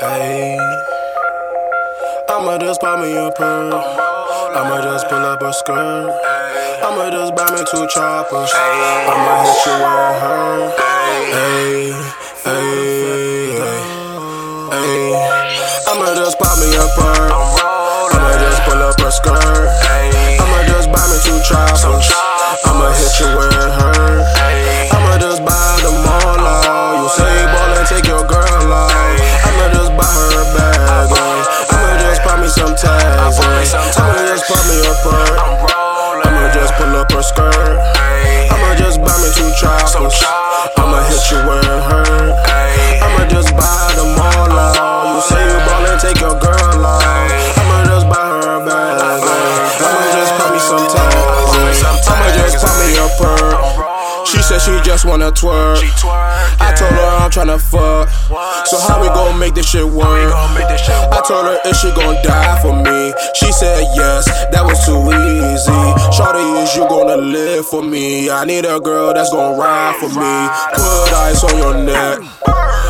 Hey, I'ma just buy me a pearl. I'ma just pull up a skirt. I'ma just buy me two choppers. I'ma hit you where it hurt. Hey, hey, hey. I'ma just buy me a pearl. I'ma just pull up a skirt. Her skirt. I'ma just buy me two choppers. I'ma hit you where it hurt. I'ma just buy them all out. You say you ballin', take your girl out. I'ma just buy her a bag. I'ma just buy me some tags. I'ma just buy me a pearl. She said she just wanna twerk. I told tryna fuck. So how we gon' make this shit work? I told her if she gon' die for me. She said yes, that was too easy. Shorty, is you gonna live for me? I need a girl that's gon' ride for me. Put ice on your neck.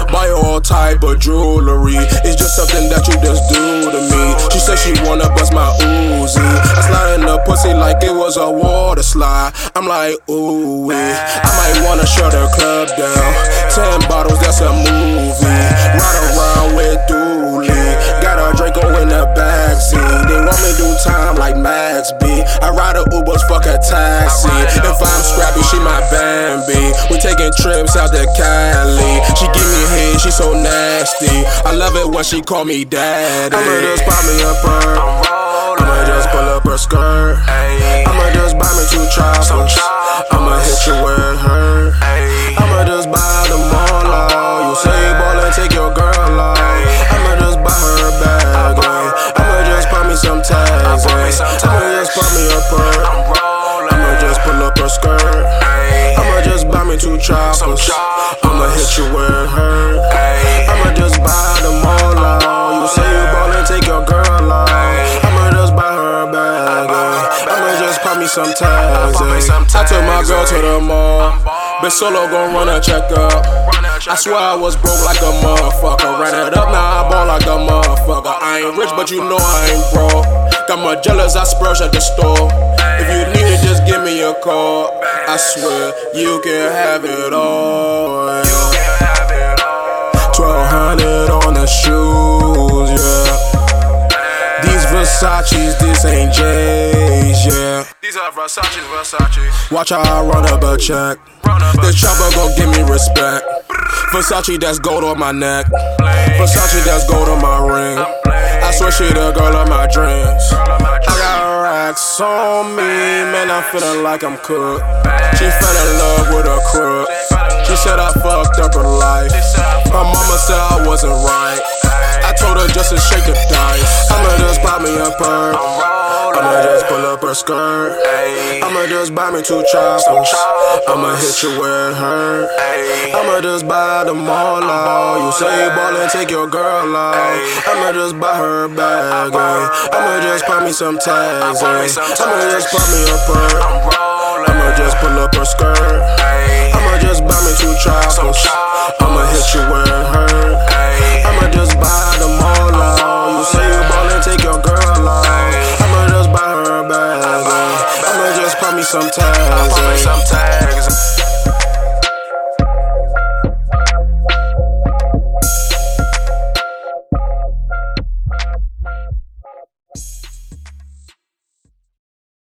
Buy all type of jewelry. It's just something that you just do to me. She said she wanna bust my Uzi. I slide in the pussy like it was a water slide. I'm like, ooh, wee. I might wanna shut her club down. Ten bottles, that's a movie. Ride around with Dooley. Got a Draco in the backseat. They want me do time like Max B. I ride a Ubers, fuck a taxi. If I'm scrappy, she my Bambi. We taking trips out to Cali. She give me head, she so nasty. I love it when she call me daddy. I'ma just buy me a pearl. I'ma just pull up her skirt. I'ma just buy me two choppers. I'ma hit you where it hurt. I'ma just buy them all out. You say ball and take your girl out. I'ma just buy her a bag. I'ma just buy me some tags. I'ma just buy me a pearl. I'ma just pull up her skirt. I'ma just buy me two choppers. I'ma hit you where it hurt. Just buy me some tags. eh. I took my girl to the mall. Bitch solo gon' run a checkup. I swear I was broke like a motherfucker. Ran it up, now I ball like a motherfucker. I ain't rich, but you know I ain't broke. Got my jealous, I splurge at the store. If you need it, just give me a call. I swear you can have it all. Versace's, this ain't J's, yeah. These are Versace, Versace. Watch how I run up a check. This chopper gon' give me respect. Versace, that's gold on my neck. Versace, that's gold on my ring. I swear she the girl of my dreams. I got racks on me, man. I'm feeling like I'm cooked. She fell in love with a crook. She said I fucked up her life. Her mama said I wasn't right. Her just to shake the dice. I'ma just buy me a perk. I'ma just pull up her skirt. I'ma just buy me two choppers. I'ma hit you it hurt. I'ma just buy them all out. You say you ball take your girl out. I'ma just buy her a bag. I'ma just buy me some tags. I'ma just buy me a perk. I'ma just pull up her skirt. I'ma just buy me two choppers. I'ma hit you it hurt. sometimes. I sometimes. Eh.